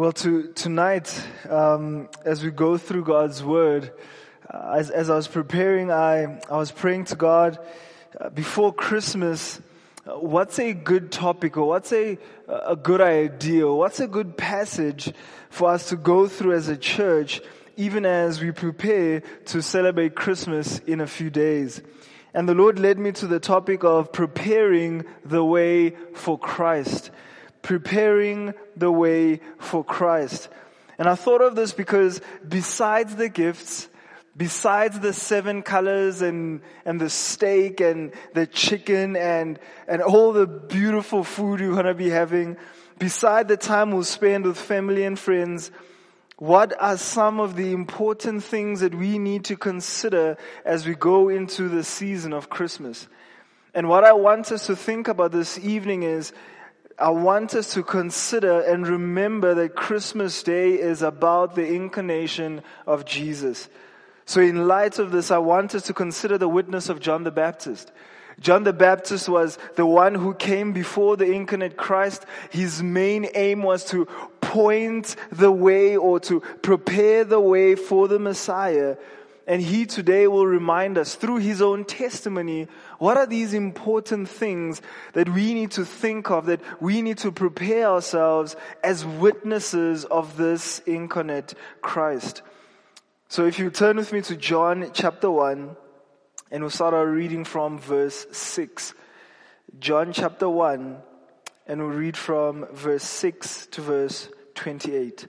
Well, to, tonight, um, as we go through God's Word, uh, as, as I was preparing, I, I was praying to God uh, before Christmas, uh, what's a good topic or what's a, a good idea or what's a good passage for us to go through as a church, even as we prepare to celebrate Christmas in a few days. And the Lord led me to the topic of preparing the way for Christ preparing the way for Christ. And I thought of this because besides the gifts, besides the seven colors and, and the steak and the chicken and, and all the beautiful food you're going to be having, beside the time we'll spend with family and friends, what are some of the important things that we need to consider as we go into the season of Christmas? And what I want us to think about this evening is I want us to consider and remember that Christmas Day is about the incarnation of Jesus. So in light of this, I want us to consider the witness of John the Baptist. John the Baptist was the one who came before the incarnate Christ. His main aim was to point the way or to prepare the way for the Messiah. And he today will remind us through his own testimony what are these important things that we need to think of, that we need to prepare ourselves as witnesses of this incarnate Christ? So if you turn with me to John chapter 1, and we'll start our reading from verse 6. John chapter 1, and we'll read from verse 6 to verse 28.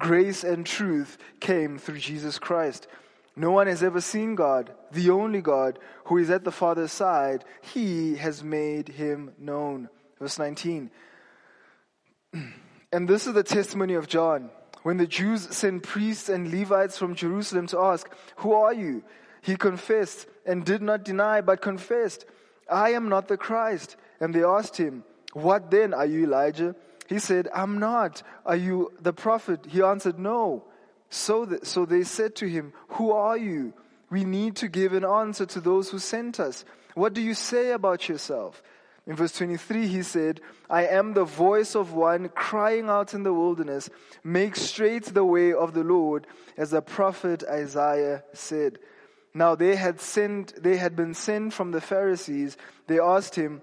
grace and truth came through Jesus Christ. No one has ever seen God, the only God, who is at the Father's side. He has made him known. Verse 19. And this is the testimony of John. When the Jews sent priests and Levites from Jerusalem to ask, Who are you? He confessed and did not deny, but confessed, I am not the Christ. And they asked him, What then? Are you Elijah? He said, I'm not. Are you the prophet? He answered, No. So, th- so they said to him, Who are you? We need to give an answer to those who sent us. What do you say about yourself? In verse 23, he said, I am the voice of one crying out in the wilderness, make straight the way of the Lord, as the prophet Isaiah said. Now they had sent, they had been sent from the Pharisees. They asked him,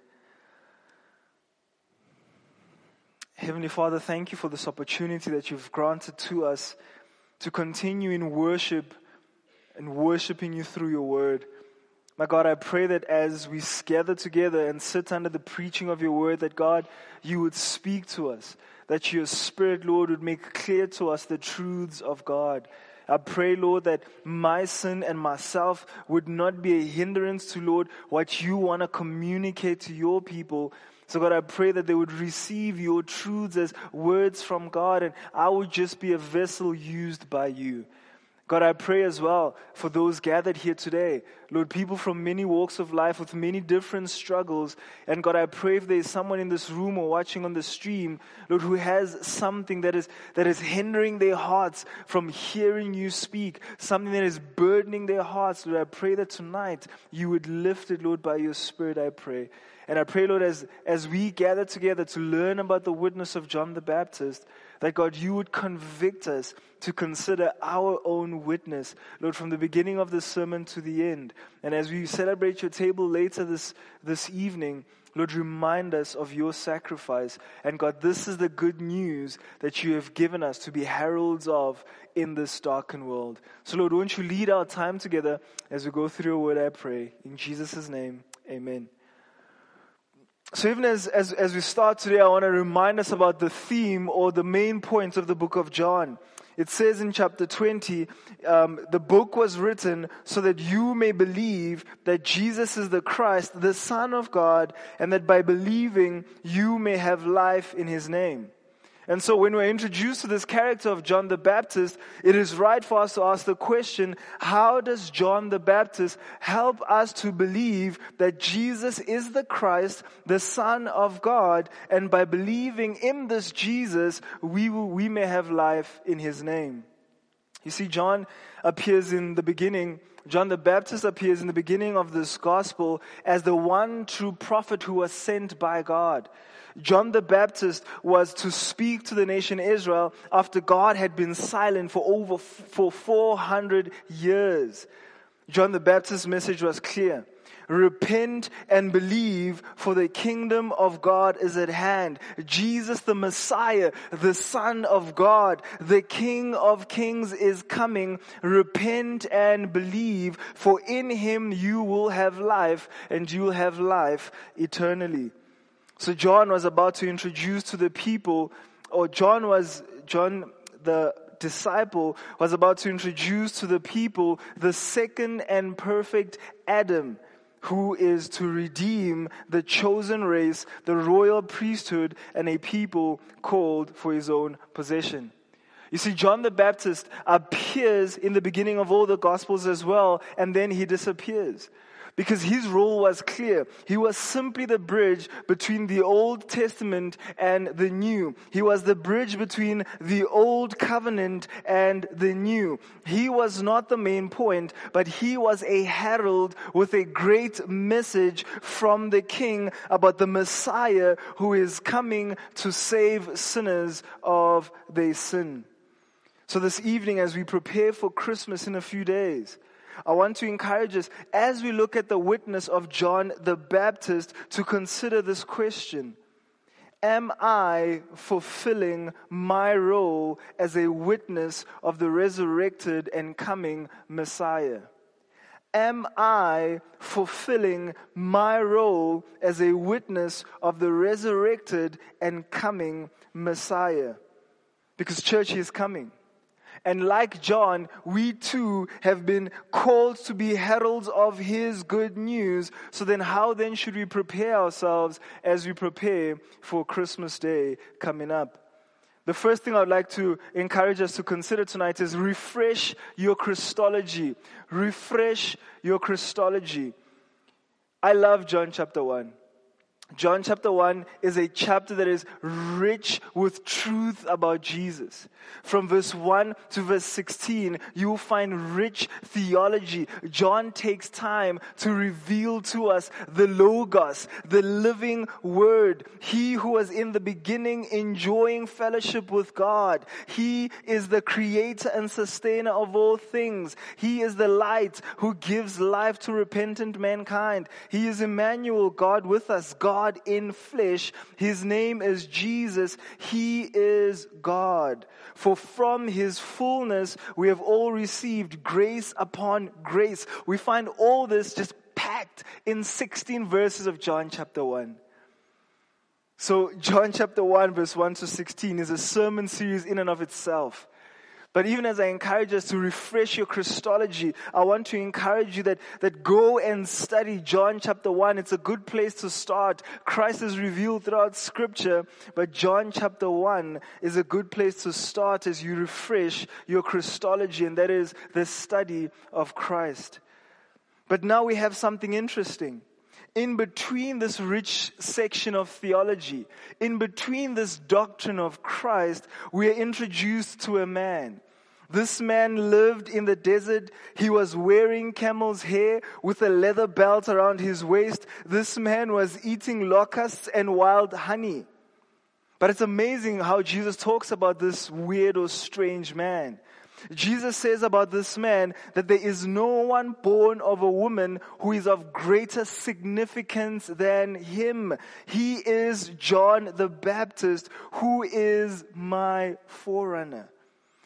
Heavenly Father, thank you for this opportunity that you've granted to us to continue in worship and worshiping you through your word. My God, I pray that as we gather together and sit under the preaching of your word, that God, you would speak to us, that your spirit, Lord, would make clear to us the truths of God. I pray, Lord, that my sin and myself would not be a hindrance to, Lord, what you want to communicate to your people, So God, I pray that they would receive your truths as words from God and I would just be a vessel used by you. God, I pray as well for those gathered here today. Lord, people from many walks of life with many different struggles. And God, I pray if there's someone in this room or watching on the stream, Lord, who has something that is, that is hindering their hearts from hearing you speak, something that is burdening their hearts, Lord, I pray that tonight you would lift it, Lord, by your Spirit, I pray. And I pray, Lord, as, as we gather together to learn about the witness of John the Baptist, that God, you would convict us to consider our own witness, Lord, from the beginning of the sermon to the end. And as we celebrate your table later this, this evening, Lord, remind us of your sacrifice. And God, this is the good news that you have given us to be heralds of in this darkened world. So, Lord, won't you lead our time together as we go through your word, I pray. In Jesus' name, amen. So even as, as, as we start today, I want to remind us about the theme or the main points of the book of John. It says in chapter 20, um, the book was written so that you may believe that Jesus is the Christ, the Son of God, and that by believing you may have life in his name. And so when we're introduced to this character of John the Baptist, it is right for us to ask the question, how does John the Baptist help us to believe that Jesus is the Christ, the Son of God, and by believing in this Jesus, we, will, we may have life in His name? You see, John appears in the beginning John the Baptist appears in the beginning of this gospel as the one true prophet who was sent by God. John the Baptist was to speak to the nation Israel after God had been silent for over for 400 years. John the Baptist's message was clear. Repent and believe for the kingdom of God is at hand. Jesus the Messiah, the Son of God, the King of Kings is coming. Repent and believe for in him you will have life and you will have life eternally. So John was about to introduce to the people, or John was, John the disciple was about to introduce to the people the second and perfect Adam who is to redeem the chosen race, the royal priesthood, and a people called for his own possession. You see, John the Baptist appears in the beginning of all the Gospels as well, and then he disappears because his role was clear. He was simply the bridge between the Old Testament and the New. He was the bridge between the Old Covenant and the New. He was not the main point, but he was a herald with a great message from the King about the Messiah who is coming to save sinners of their sin. So this evening, as we prepare for Christmas in a few days, I want to encourage us as we look at the witness of John the Baptist to consider this question. Am I fulfilling my role as a witness of the resurrected and coming Messiah? Am I fulfilling my role as a witness of the resurrected and coming Messiah? Because church is coming. And like John, we too have been called to be heralds of his good news. So then how then should we prepare ourselves as we prepare for Christmas Day coming up? The first thing I'd like to encourage us to consider tonight is refresh your Christology. Refresh your Christology. I love John chapter 1. John chapter 1 is a chapter that is rich with truth about Jesus. From verse 1 to verse 16, you will find rich theology. John takes time to reveal to us the Logos, the living Word. He who was in the beginning enjoying fellowship with God. He is the creator and sustainer of all things. He is the light who gives life to repentant mankind. He is Emmanuel, God with us, God in flesh. His name is Jesus. He is God. For from his fullness we have all received grace upon grace. We find all this just packed in 16 verses of John chapter 1. So John chapter 1 verse 1 to 16 is a sermon series in and of itself. But even as I encourage us to refresh your Christology, I want to encourage you that, that go and study John chapter 1. It's a good place to start. Christ is revealed throughout scripture, but John chapter 1 is a good place to start as you refresh your Christology, and that is the study of Christ. But now we have something interesting in between this rich section of theology, in between this doctrine of Christ, we are introduced to a man. This man lived in the desert. He was wearing camel's hair with a leather belt around his waist. This man was eating locusts and wild honey. But it's amazing how Jesus talks about this weird or strange man. Jesus says about this man that there is no one born of a woman who is of greater significance than him. He is John the Baptist who is my forerunner.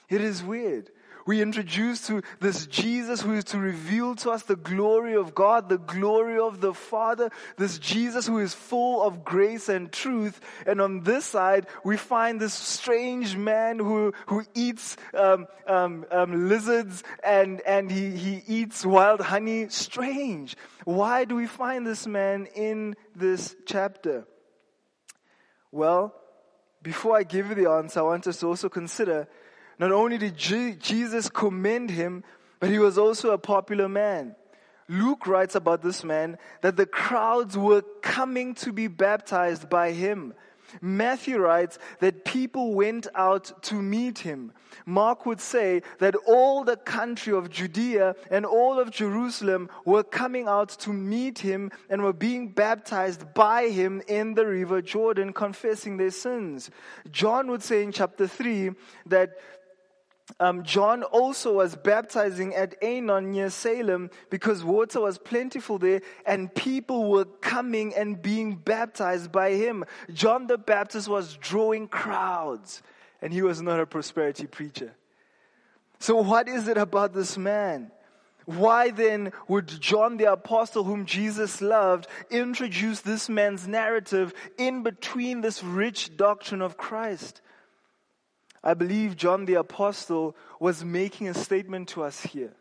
It is weird we introduced to this Jesus who is to reveal to us the glory of God, the glory of the Father, this Jesus who is full of grace and truth. And on this side, we find this strange man who, who eats um, um, um, lizards and, and he, he eats wild honey. Strange. Why do we find this man in this chapter? Well, before I give you the answer, I want us to also consider not only did Jesus commend him, but he was also a popular man. Luke writes about this man that the crowds were coming to be baptized by him. Matthew writes that people went out to meet him. Mark would say that all the country of Judea and all of Jerusalem were coming out to meet him and were being baptized by him in the river Jordan, confessing their sins. John would say in chapter 3 that um, John also was baptizing at Aenon near Salem because water was plentiful there and people were coming and being baptized by him. John the Baptist was drawing crowds and he was not a prosperity preacher. So what is it about this man? Why then would John the Apostle, whom Jesus loved, introduce this man's narrative in between this rich doctrine of Christ? I believe John the Apostle was making a statement to us here.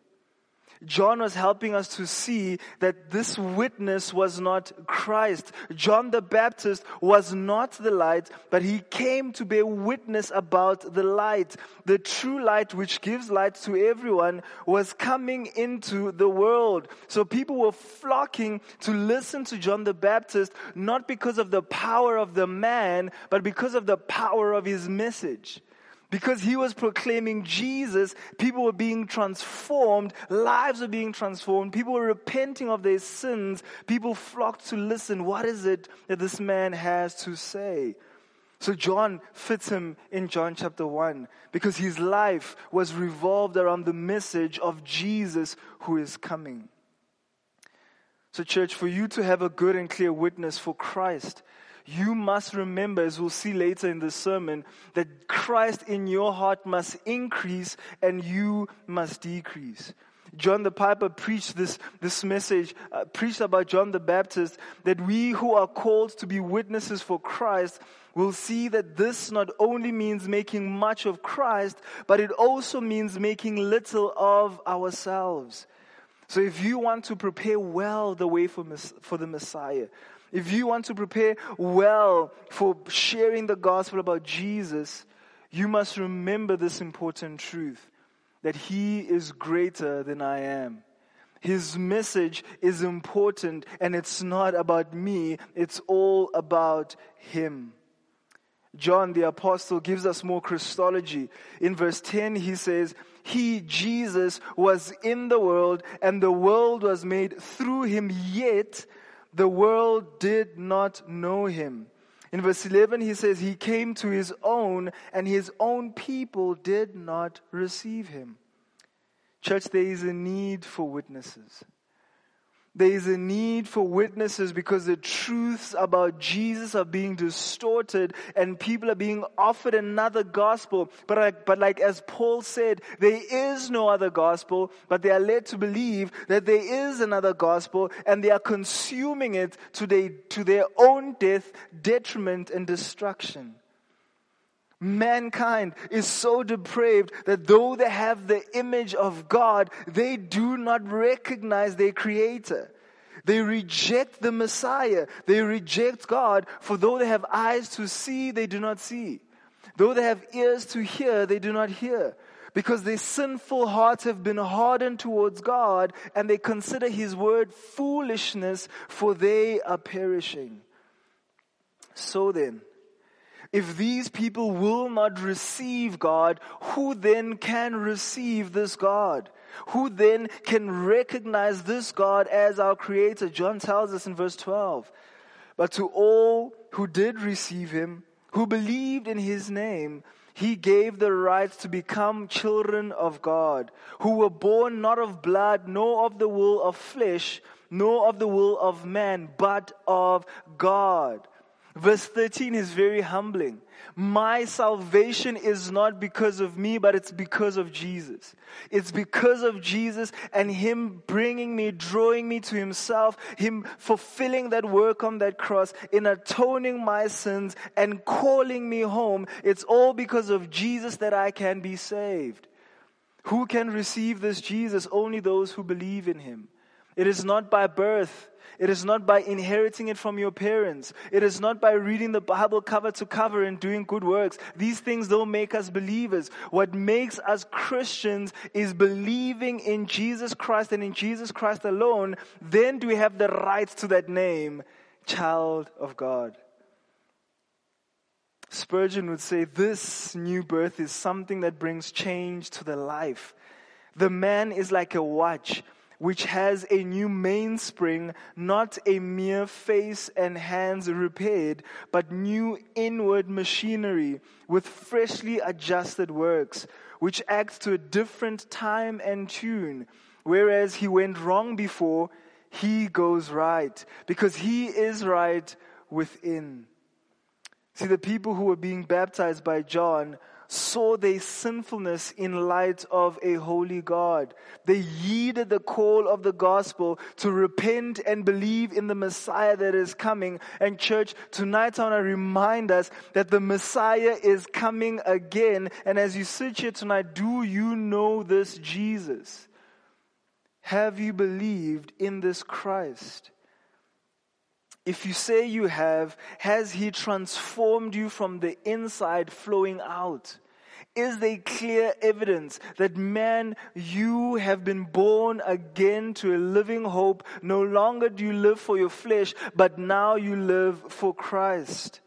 John was helping us to see that this witness was not Christ. John the Baptist was not the light, but he came to bear witness about the light. The true light which gives light to everyone was coming into the world. So people were flocking to listen to John the Baptist, not because of the power of the man, but because of the power of his message. Because he was proclaiming Jesus, people were being transformed, lives were being transformed, people were repenting of their sins, people flocked to listen. What is it that this man has to say? So John fits him in John chapter 1 because his life was revolved around the message of Jesus who is coming. So, church, for you to have a good and clear witness for Christ, you must remember, as we'll see later in the sermon, that Christ in your heart must increase and you must decrease. John the Piper preached this, this message, uh, preached about John the Baptist, that we who are called to be witnesses for Christ will see that this not only means making much of Christ, but it also means making little of ourselves. So if you want to prepare well the way for, for the Messiah, if you want to prepare well for sharing the gospel about Jesus, you must remember this important truth that He is greater than I am. His message is important and it's not about me, it's all about Him. John the apostle gives us more Christology. In verse 10, he says, He, Jesus, was in the world and the world was made through him, yet the world did not know him. In verse 11, he says, He came to his own, and his own people did not receive him. Church, there is a need for witnesses. There is a need for witnesses because the truths about Jesus are being distorted and people are being offered another gospel. But like, but like as Paul said, there is no other gospel, but they are led to believe that there is another gospel and they are consuming it to their, to their own death, detriment, and destruction. Mankind is so depraved that though they have the image of God, they do not recognize their creator. They reject the Messiah. They reject God, for though they have eyes to see, they do not see. Though they have ears to hear, they do not hear. Because their sinful hearts have been hardened towards God, and they consider His word foolishness, for they are perishing. So then, if these people will not receive God, who then can receive this God? Who then can recognize this God as our creator? John tells us in verse 12. But to all who did receive him, who believed in his name, he gave the right to become children of God, who were born not of blood, nor of the will of flesh, nor of the will of man, but of God. Verse 13 is very humbling. My salvation is not because of me, but it's because of Jesus. It's because of Jesus and Him bringing me, drawing me to Himself, Him fulfilling that work on that cross, in atoning my sins and calling me home. It's all because of Jesus that I can be saved. Who can receive this Jesus? Only those who believe in Him. It is not by birth. It is not by inheriting it from your parents. It is not by reading the Bible cover to cover and doing good works. These things don't make us believers. What makes us Christians is believing in Jesus Christ and in Jesus Christ alone. Then do we have the right to that name, child of God. Spurgeon would say this new birth is something that brings change to the life. The man is like a watch which has a new mainspring, not a mere face and hands repaired, but new inward machinery with freshly adjusted works, which acts to a different time and tune. Whereas he went wrong before, he goes right, because he is right within. See, the people who were being baptized by John saw their sinfulness in light of a holy God. They heeded the call of the gospel to repent and believe in the Messiah that is coming. And church, tonight I want to remind us that the Messiah is coming again. And as you sit here tonight, do you know this Jesus? Have you believed in this Christ? If you say you have, has He transformed you from the inside flowing out? Is there clear evidence that man, you have been born again to a living hope? No longer do you live for your flesh, but now you live for Christ.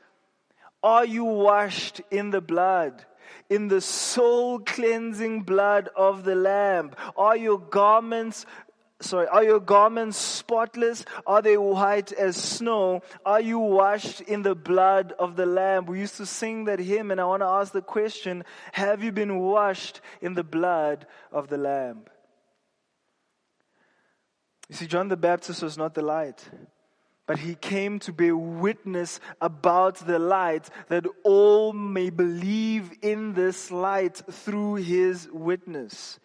Are you washed in the blood? in the soul cleansing blood of the Lamb? Are your garments sorry, are your garments spotless? Are they white as snow? Are you washed in the blood of the Lamb? We used to sing that hymn, and I want to ask the question Have you been washed in the blood of the Lamb? You see, John the Baptist was not the light, but he came to bear witness about the light that all may believe in this light through his witness.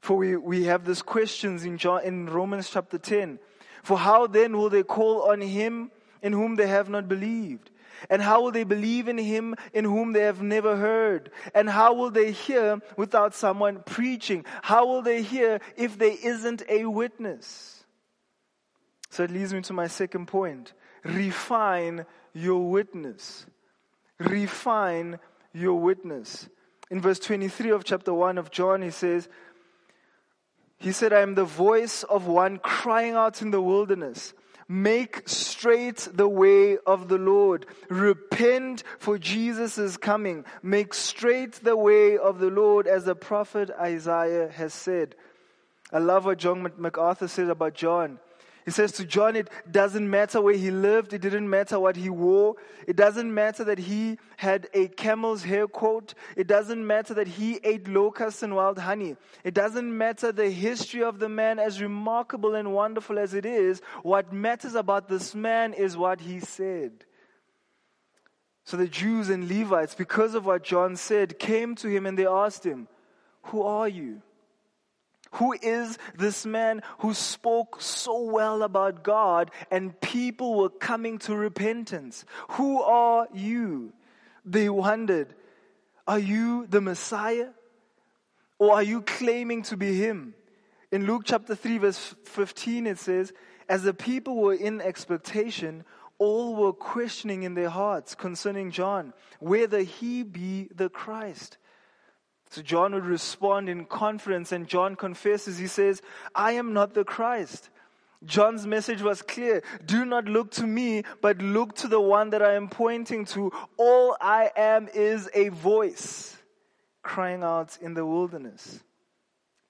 For we, we have these questions in, John, in Romans chapter 10. For how then will they call on him in whom they have not believed? And how will they believe in him in whom they have never heard? And how will they hear without someone preaching? How will they hear if there isn't a witness? So it leads me to my second point. Refine your witness. Refine your witness. In verse 23 of chapter 1 of John, he says, he said, I am the voice of one crying out in the wilderness. Make straight the way of the Lord. Repent for Jesus is coming. Make straight the way of the Lord as the prophet Isaiah has said. I love what John MacArthur said about John. He says to John, it doesn't matter where he lived. It didn't matter what he wore. It doesn't matter that he had a camel's hair coat. It doesn't matter that he ate locusts and wild honey. It doesn't matter the history of the man, as remarkable and wonderful as it is. What matters about this man is what he said. So the Jews and Levites, because of what John said, came to him and they asked him, Who are you? Who is this man who spoke so well about God and people were coming to repentance? Who are you? They wondered. Are you the Messiah? Or are you claiming to be him? In Luke chapter 3, verse 15, it says, As the people were in expectation, all were questioning in their hearts concerning John, whether he be the Christ. So John would respond in confidence, and John confesses, he says, I am not the Christ. John's message was clear. Do not look to me, but look to the one that I am pointing to. All I am is a voice crying out in the wilderness.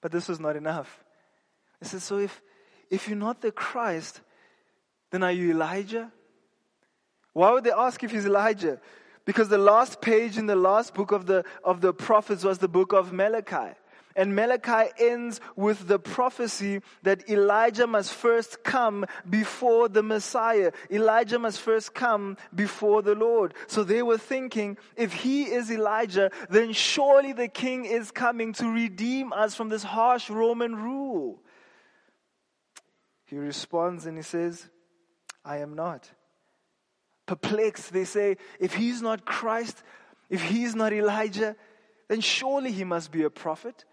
But this was not enough. He says, So if, if you're not the Christ, then are you Elijah? Why would they ask if he's Elijah? Because the last page in the last book of the, of the prophets was the book of Malachi. And Malachi ends with the prophecy that Elijah must first come before the Messiah. Elijah must first come before the Lord. So they were thinking, if he is Elijah, then surely the king is coming to redeem us from this harsh Roman rule. He responds and he says, I am not. Perplexed, they say, if he's not Christ, if he's not Elijah, then surely he must be a prophet.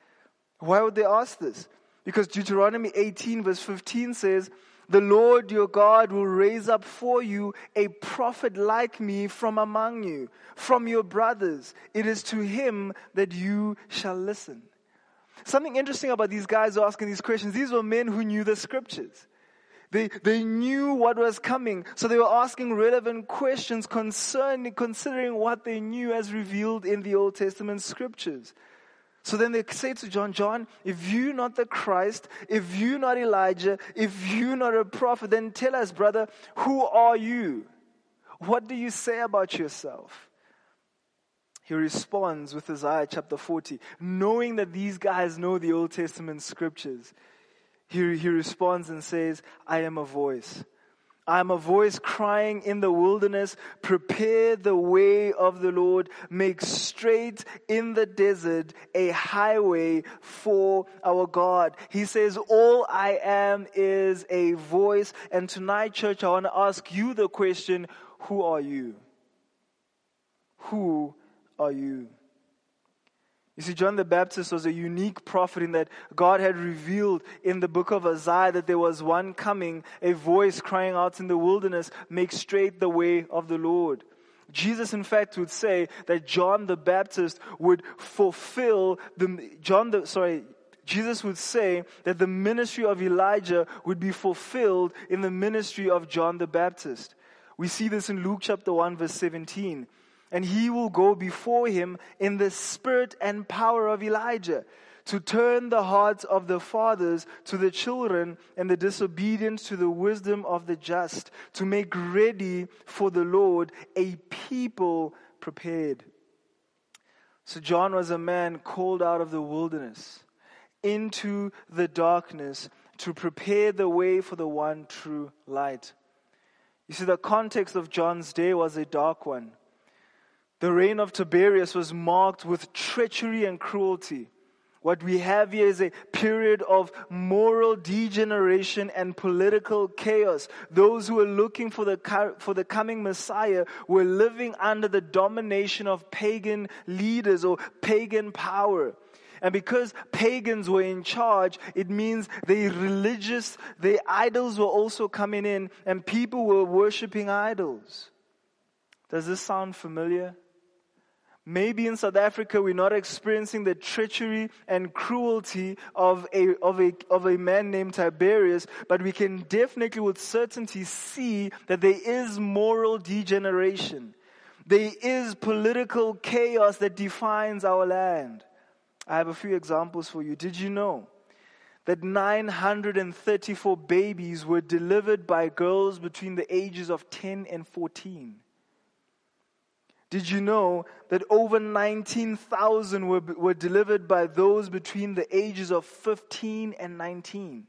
Why would they ask this? Because Deuteronomy 18, verse 15 says, The Lord your God will raise up for you a prophet like me from among you, from your brothers. It is to him that you shall listen. Something interesting about these guys asking these questions, these were men who knew the scriptures. They, they knew what was coming, so they were asking relevant questions concerning, considering what they knew as revealed in the Old Testament scriptures. So then they say to John, John, if you're not the Christ, if you're not Elijah, if you're not a prophet, then tell us, brother, who are you? What do you say about yourself? He responds with Isaiah chapter 40, knowing that these guys know the Old Testament scriptures. He, he responds and says, I am a voice I am a voice crying in the wilderness, prepare the way of the Lord, make straight in the desert a highway for our God. He says, all I am is a voice. And tonight, church, I want to ask you the question, who are you? Who are you? You see, John the Baptist was a unique prophet in that God had revealed in the book of Isaiah that there was one coming, a voice crying out in the wilderness, make straight the way of the Lord. Jesus, in fact, would say that John the Baptist would fulfill the, John the, sorry, Jesus would say that the ministry of Elijah would be fulfilled in the ministry of John the Baptist. We see this in Luke chapter 1 verse 17 and he will go before him in the spirit and power of Elijah to turn the hearts of the fathers to the children and the disobedient to the wisdom of the just, to make ready for the Lord a people prepared. So John was a man called out of the wilderness into the darkness to prepare the way for the one true light. You see, the context of John's day was a dark one. The reign of Tiberius was marked with treachery and cruelty. What we have here is a period of moral degeneration and political chaos. Those who were looking for the, for the coming Messiah were living under the domination of pagan leaders or pagan power. And because pagans were in charge, it means the religious, the idols were also coming in and people were worshiping idols. Does this sound familiar? Maybe in South Africa, we're not experiencing the treachery and cruelty of a, of a, of a man named Tiberius, but we can definitely with certainty see that there is moral degeneration. There is political chaos that defines our land. I have a few examples for you. Did you know that 934 babies were delivered by girls between the ages of 10 and 14? Did you know that over 19,000 were, were delivered by those between the ages of 15 and 19?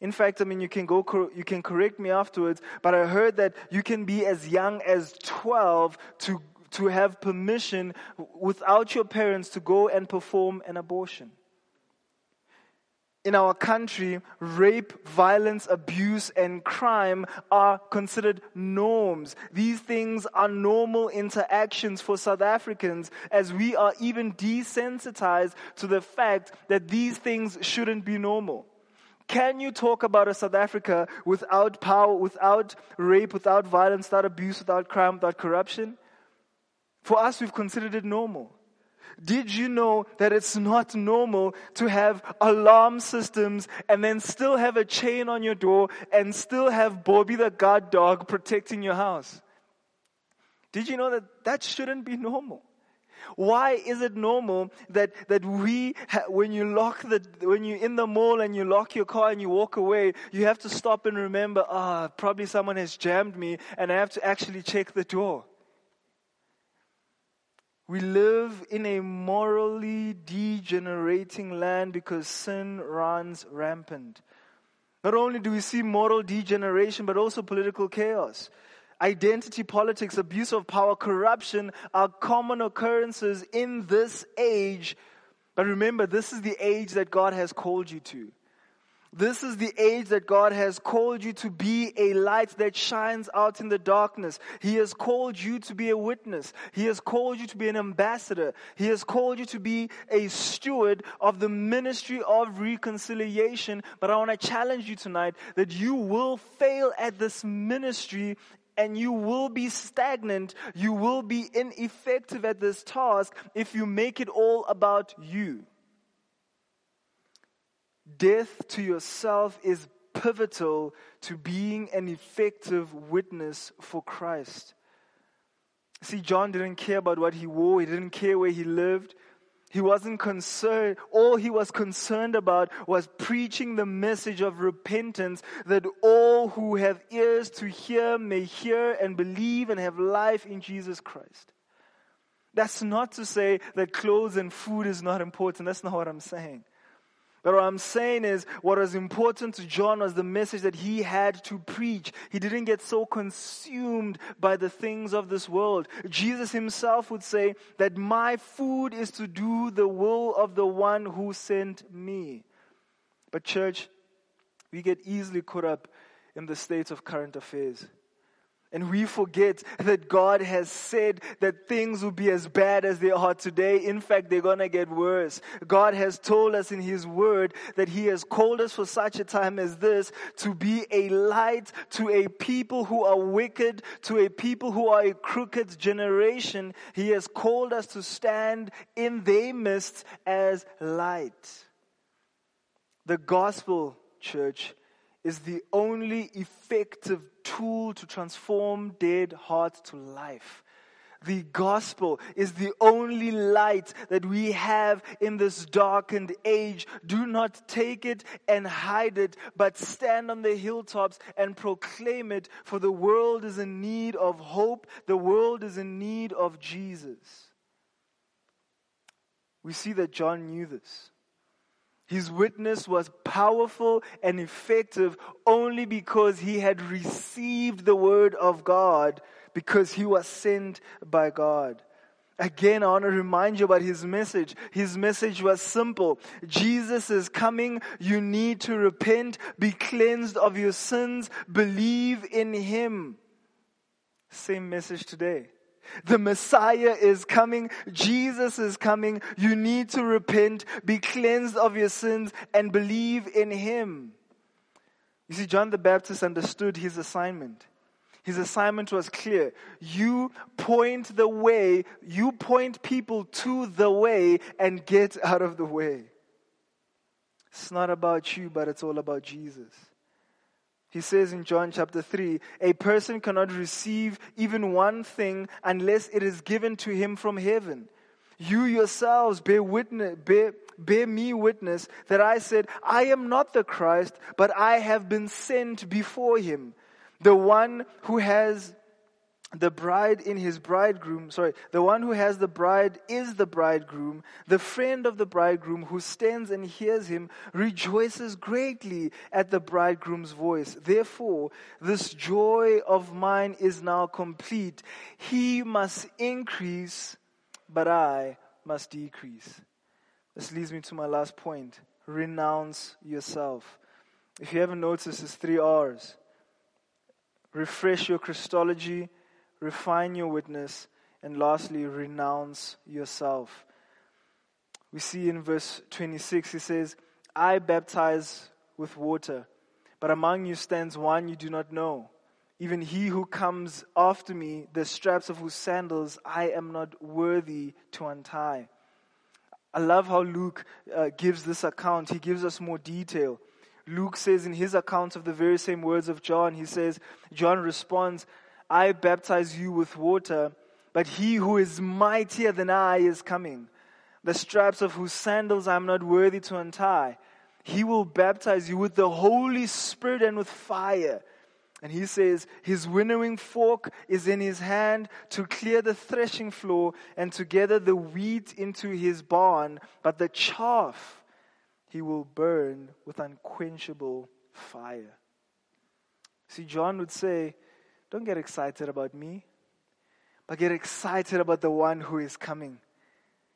In fact, I mean, you can go, you can correct me afterwards, but I heard that you can be as young as 12 to, to have permission without your parents to go and perform an abortion. In our country, rape, violence, abuse, and crime are considered norms. These things are normal interactions for South Africans as we are even desensitized to the fact that these things shouldn't be normal. Can you talk about a South Africa without power, without rape, without violence, without abuse, without crime, without corruption? For us, we've considered it normal. Did you know that it's not normal to have alarm systems and then still have a chain on your door and still have Bobby the guard dog protecting your house? Did you know that that shouldn't be normal? Why is it normal that, that we, ha- when you lock the, when you're in the mall and you lock your car and you walk away, you have to stop and remember, ah, probably someone has jammed me and I have to actually check the door. We live in a morally degenerating land because sin runs rampant. Not only do we see moral degeneration, but also political chaos. Identity politics, abuse of power, corruption are common occurrences in this age. But remember, this is the age that God has called you to. This is the age that God has called you to be a light that shines out in the darkness. He has called you to be a witness. He has called you to be an ambassador. He has called you to be a steward of the ministry of reconciliation. But I want to challenge you tonight that you will fail at this ministry and you will be stagnant. You will be ineffective at this task if you make it all about you. Death to yourself is pivotal to being an effective witness for Christ. See, John didn't care about what he wore, he didn't care where he lived. He wasn't concerned. All he was concerned about was preaching the message of repentance that all who have ears to hear may hear and believe and have life in Jesus Christ. That's not to say that clothes and food is not important. That's not what I'm saying. But what I'm saying is, what was important to John was the message that he had to preach. He didn't get so consumed by the things of this world. Jesus himself would say that my food is to do the will of the one who sent me. But, church, we get easily caught up in the state of current affairs. And we forget that God has said that things will be as bad as they are today. In fact, they're going to get worse. God has told us in His Word that He has called us for such a time as this to be a light to a people who are wicked, to a people who are a crooked generation. He has called us to stand in their midst as light. The gospel, church, is the only effective tool to transform dead hearts to life. The gospel is the only light that we have in this darkened age. Do not take it and hide it, but stand on the hilltops and proclaim it, for the world is in need of hope. The world is in need of Jesus. We see that John knew this. His witness was powerful and effective only because he had received the word of God, because he was sent by God. Again, I want to remind you about his message. His message was simple. Jesus is coming. You need to repent, be cleansed of your sins, believe in him. Same message today. The Messiah is coming. Jesus is coming. You need to repent, be cleansed of your sins, and believe in Him. You see, John the Baptist understood his assignment. His assignment was clear. You point the way, you point people to the way and get out of the way. It's not about you, but it's all about Jesus. He says in John chapter 3 a person cannot receive even one thing unless it is given to him from heaven. You yourselves bear witness, bear, bear me witness that I said, I am not the Christ, but I have been sent before him. The one who has the bride in his bridegroom, sorry, the one who has the bride is the bridegroom. The friend of the bridegroom who stands and hears him rejoices greatly at the bridegroom's voice. Therefore, this joy of mine is now complete. He must increase, but I must decrease. This leads me to my last point renounce yourself. If you haven't noticed, it's three R's refresh your Christology, refine your witness, and lastly, renounce yourself. We see in verse 26, he says, I baptize with water, but among you stands one you do not know. Even he who comes after me, the straps of whose sandals I am not worthy to untie. I love how Luke uh, gives this account. He gives us more detail. Luke says in his account of the very same words of John, he says, John responds, I baptize you with water, but he who is mightier than I is coming, the straps of whose sandals I am not worthy to untie. He will baptize you with the Holy Spirit and with fire. And he says, His winnowing fork is in his hand to clear the threshing floor and to gather the wheat into his barn, but the chaff he will burn with unquenchable fire. See, John would say, Don't get excited about me, but get excited about the one who is coming.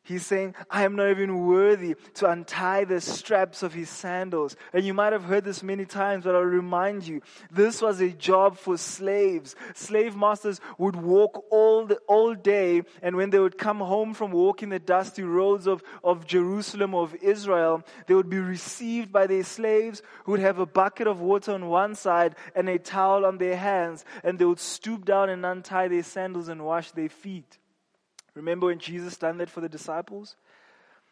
He's saying, I am not even worthy to untie the straps of his sandals. And you might have heard this many times, but I'll remind you, this was a job for slaves. Slave masters would walk all, the, all day, and when they would come home from walking the dusty roads of, of Jerusalem or of Israel, they would be received by their slaves who would have a bucket of water on one side and a towel on their hands, and they would stoop down and untie their sandals and wash their feet. Remember when Jesus done that for the disciples?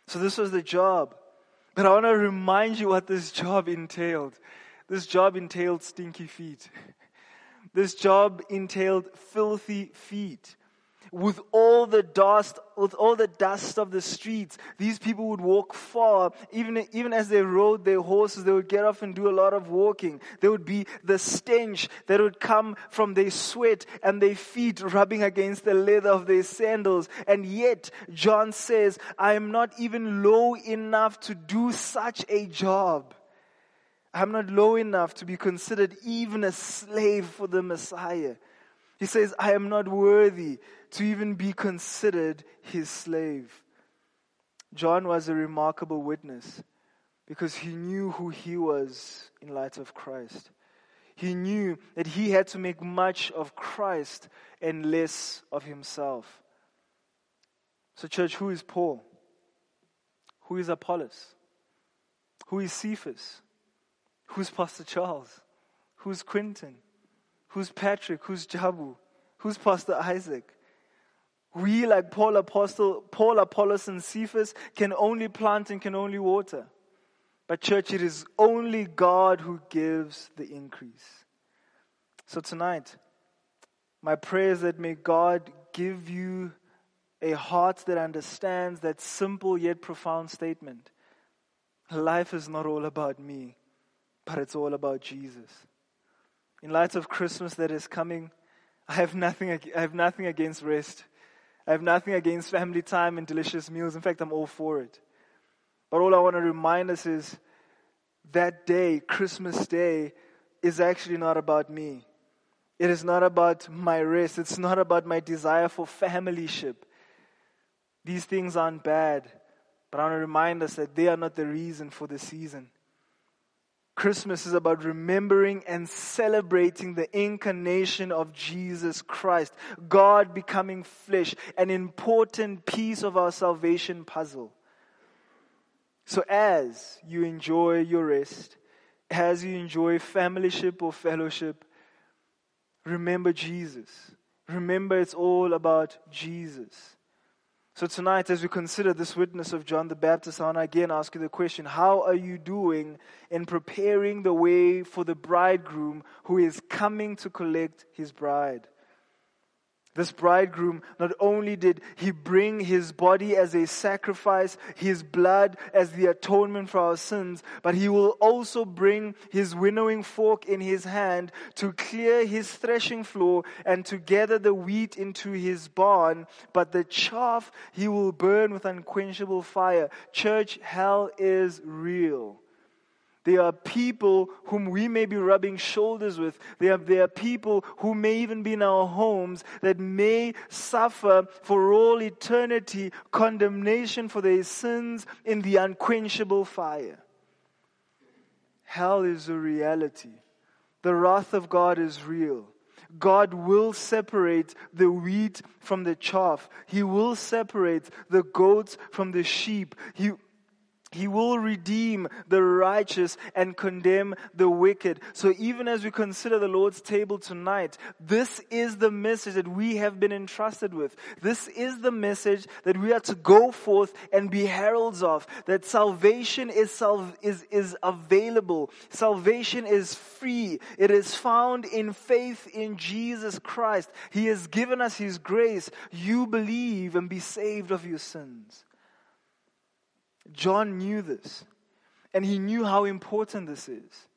So this was the job. But I want to remind you what this job entailed. This job entailed stinky feet. This job entailed filthy feet with all the dust, with all the dust of the streets, these people would walk far. Even, even as they rode their horses, they would get off and do a lot of walking. There would be the stench that would come from their sweat and their feet rubbing against the leather of their sandals. And yet, John says, I am not even low enough to do such a job. I'm not low enough to be considered even a slave for the Messiah. He says, I am not worthy to even be considered his slave. John was a remarkable witness because he knew who he was in light of Christ. He knew that he had to make much of Christ and less of himself. So, church, who is Paul? Who is Apollos? Who is Cephas? Who's Pastor Charles? Who's Quinton? Who's Patrick? Who's Jabu? Who's Pastor Isaac? We, like Paul, Apostle, Paul, Apollos, and Cephas, can only plant and can only water. But, church, it is only God who gives the increase. So, tonight, my prayer is that may God give you a heart that understands that simple yet profound statement. Life is not all about me, but it's all about Jesus. In light of Christmas that is coming, I have nothing, I have nothing against rest. I have nothing against family time and delicious meals. In fact, I'm all for it. But all I want to remind us is that day, Christmas Day, is actually not about me. It is not about my rest. It's not about my desire for familyship. These things aren't bad, but I want to remind us that they are not the reason for the season. Christmas is about remembering and celebrating the incarnation of Jesus Christ, God becoming flesh, an important piece of our salvation puzzle. So, as you enjoy your rest, as you enjoy familyship or fellowship, remember Jesus. Remember, it's all about Jesus. So, tonight, as we consider this witness of John the Baptist, I want to again ask you the question How are you doing in preparing the way for the bridegroom who is coming to collect his bride? This bridegroom, not only did he bring his body as a sacrifice, his blood as the atonement for our sins, but he will also bring his winnowing fork in his hand to clear his threshing floor and to gather the wheat into his barn, but the chaff he will burn with unquenchable fire. Church, hell is real. There are people whom we may be rubbing shoulders with. There are, there are people who may even be in our homes that may suffer for all eternity condemnation for their sins in the unquenchable fire. hell is a reality. The wrath of God is real. God will separate the wheat from the chaff. He will separate the goats from the sheep. He, he will redeem the righteous and condemn the wicked. So even as we consider the Lord's table tonight, this is the message that we have been entrusted with. This is the message that we are to go forth and be heralds of. That salvation is, sal- is, is available. Salvation is free. It is found in faith in Jesus Christ. He has given us His grace. You believe and be saved of your sins. John knew this. And he knew how important this is.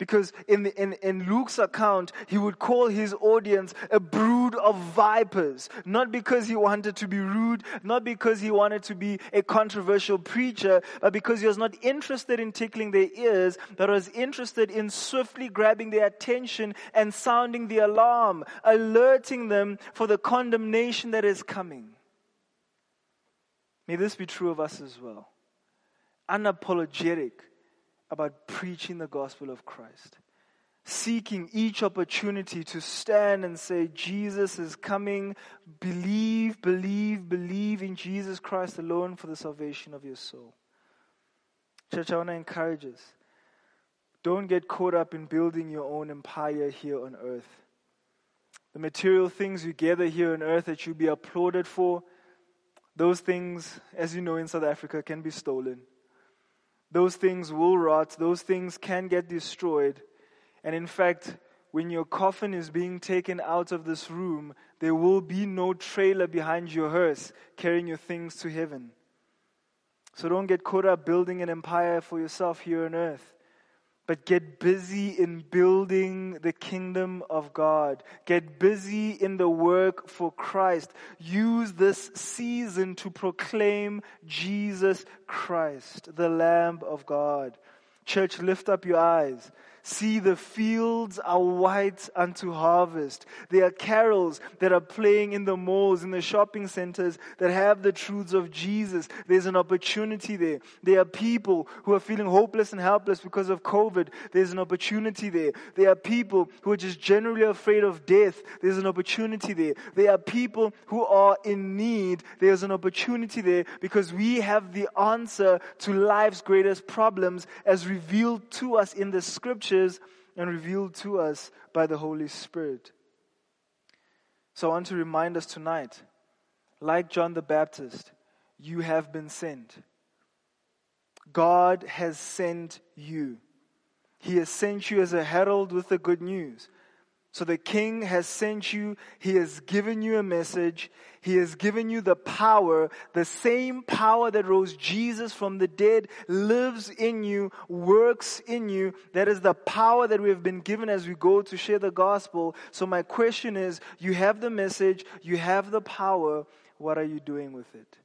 Because in, the, in, in Luke's account, he would call his audience a brood of vipers. Not because he wanted to be rude, not because he wanted to be a controversial preacher, but because he was not interested in tickling their ears, but was interested in swiftly grabbing their attention and sounding the alarm, alerting them for the condemnation that is coming. May this be true of us as well unapologetic about preaching the gospel of Christ. Seeking each opportunity to stand and say, Jesus is coming. Believe, believe, believe in Jesus Christ alone for the salvation of your soul. Church, I want to encourage us. Don't get caught up in building your own empire here on earth. The material things you gather here on earth that you'll be applauded for, those things, as you know in South Africa, can be stolen. Those things will rot, those things can get destroyed. And in fact, when your coffin is being taken out of this room, there will be no trailer behind your hearse carrying your things to heaven. So don't get caught up building an empire for yourself here on earth but get busy in building the kingdom of God. Get busy in the work for Christ. Use this season to proclaim Jesus Christ, the Lamb of God. Church, lift up your eyes. See, the fields are white unto harvest. There are carols that are playing in the malls, in the shopping centers that have the truths of Jesus. There's an opportunity there. There are people who are feeling hopeless and helpless because of COVID. There's an opportunity there. There are people who are just generally afraid of death. There's an opportunity there. There are people who are in need. There's an opportunity there because we have the answer to life's greatest problems as revealed to us in the scripture scriptures and revealed to us by the Holy Spirit. So I want to remind us tonight, like John the Baptist, you have been sent. God has sent you. He has sent you as a herald with the good news. So the king has sent you, he has given you a message, he has given you the power, the same power that rose Jesus from the dead lives in you, works in you. That is the power that we have been given as we go to share the gospel. So my question is, you have the message, you have the power, what are you doing with it?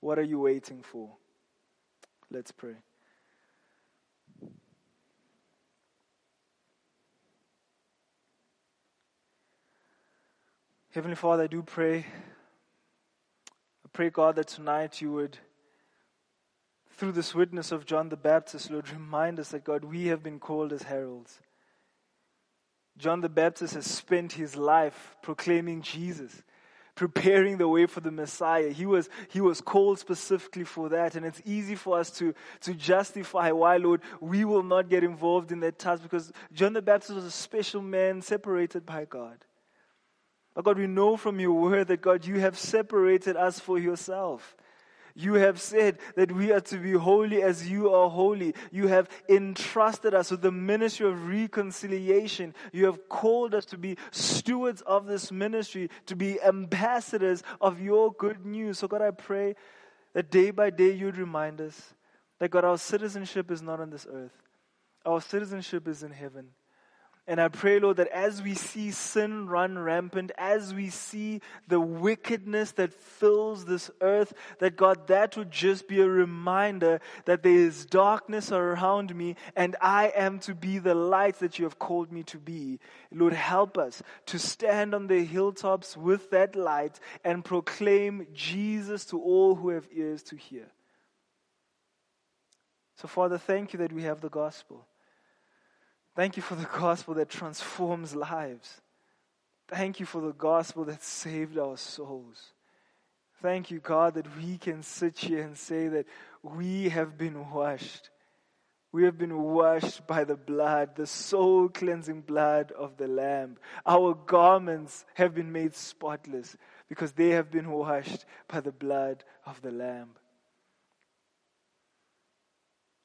What are you waiting for? Let's pray. Heavenly Father, I do pray. I pray, God, that tonight you would, through this witness of John the Baptist, Lord, remind us that, God, we have been called as heralds. John the Baptist has spent his life proclaiming Jesus, preparing the way for the Messiah. He was, he was called specifically for that. And it's easy for us to, to justify why, Lord, we will not get involved in that task because John the Baptist was a special man separated by God. But God, we know from your word that God, you have separated us for yourself. You have said that we are to be holy as you are holy. You have entrusted us with the ministry of reconciliation. You have called us to be stewards of this ministry, to be ambassadors of your good news. So, God, I pray that day by day you'd remind us that, God, our citizenship is not on this earth, our citizenship is in heaven. And I pray, Lord, that as we see sin run rampant, as we see the wickedness that fills this earth, that God, that would just be a reminder that there is darkness around me and I am to be the light that you have called me to be. Lord, help us to stand on the hilltops with that light and proclaim Jesus to all who have ears to hear. So, Father, thank you that we have the gospel. Thank you for the gospel that transforms lives. Thank you for the gospel that saved our souls. Thank you, God, that we can sit here and say that we have been washed. We have been washed by the blood, the soul cleansing blood of the Lamb. Our garments have been made spotless because they have been washed by the blood of the Lamb.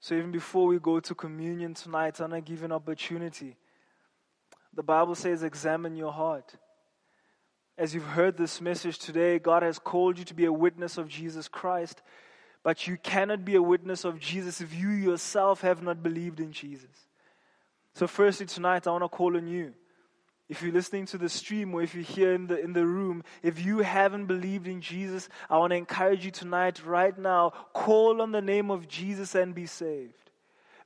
So even before we go to communion tonight, I want to give an opportunity. The Bible says, examine your heart. As you've heard this message today, God has called you to be a witness of Jesus Christ, but you cannot be a witness of Jesus if you yourself have not believed in Jesus. So, firstly, tonight, I want to call on you if you're listening to the stream or if you're here in the, in the room, if you haven't believed in Jesus, I want to encourage you tonight, right now, call on the name of Jesus and be saved.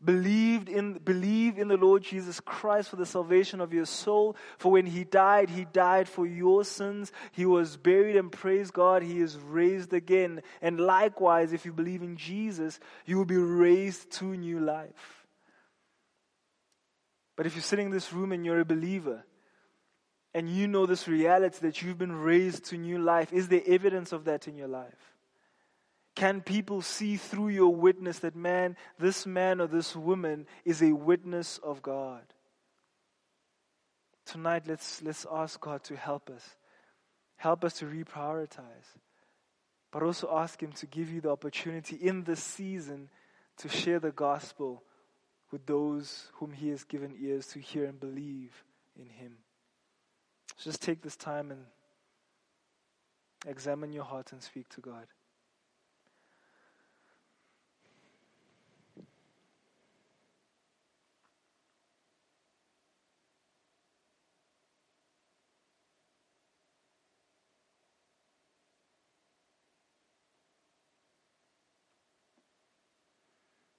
Believed in, believe in the Lord Jesus Christ for the salvation of your soul. For when He died, He died for your sins. He was buried and praise God, He is raised again. And likewise, if you believe in Jesus, you will be raised to new life. But if you're sitting in this room and you're a believer, and you know this reality that you've been raised to new life, is there evidence of that in your life? Can people see through your witness that, man, this man or this woman is a witness of God? Tonight, let's, let's ask God to help us. Help us to reprioritize. But also ask Him to give you the opportunity in this season to share the gospel with those whom He has given ears to hear and believe in Him. So just take this time and examine your heart and speak to God.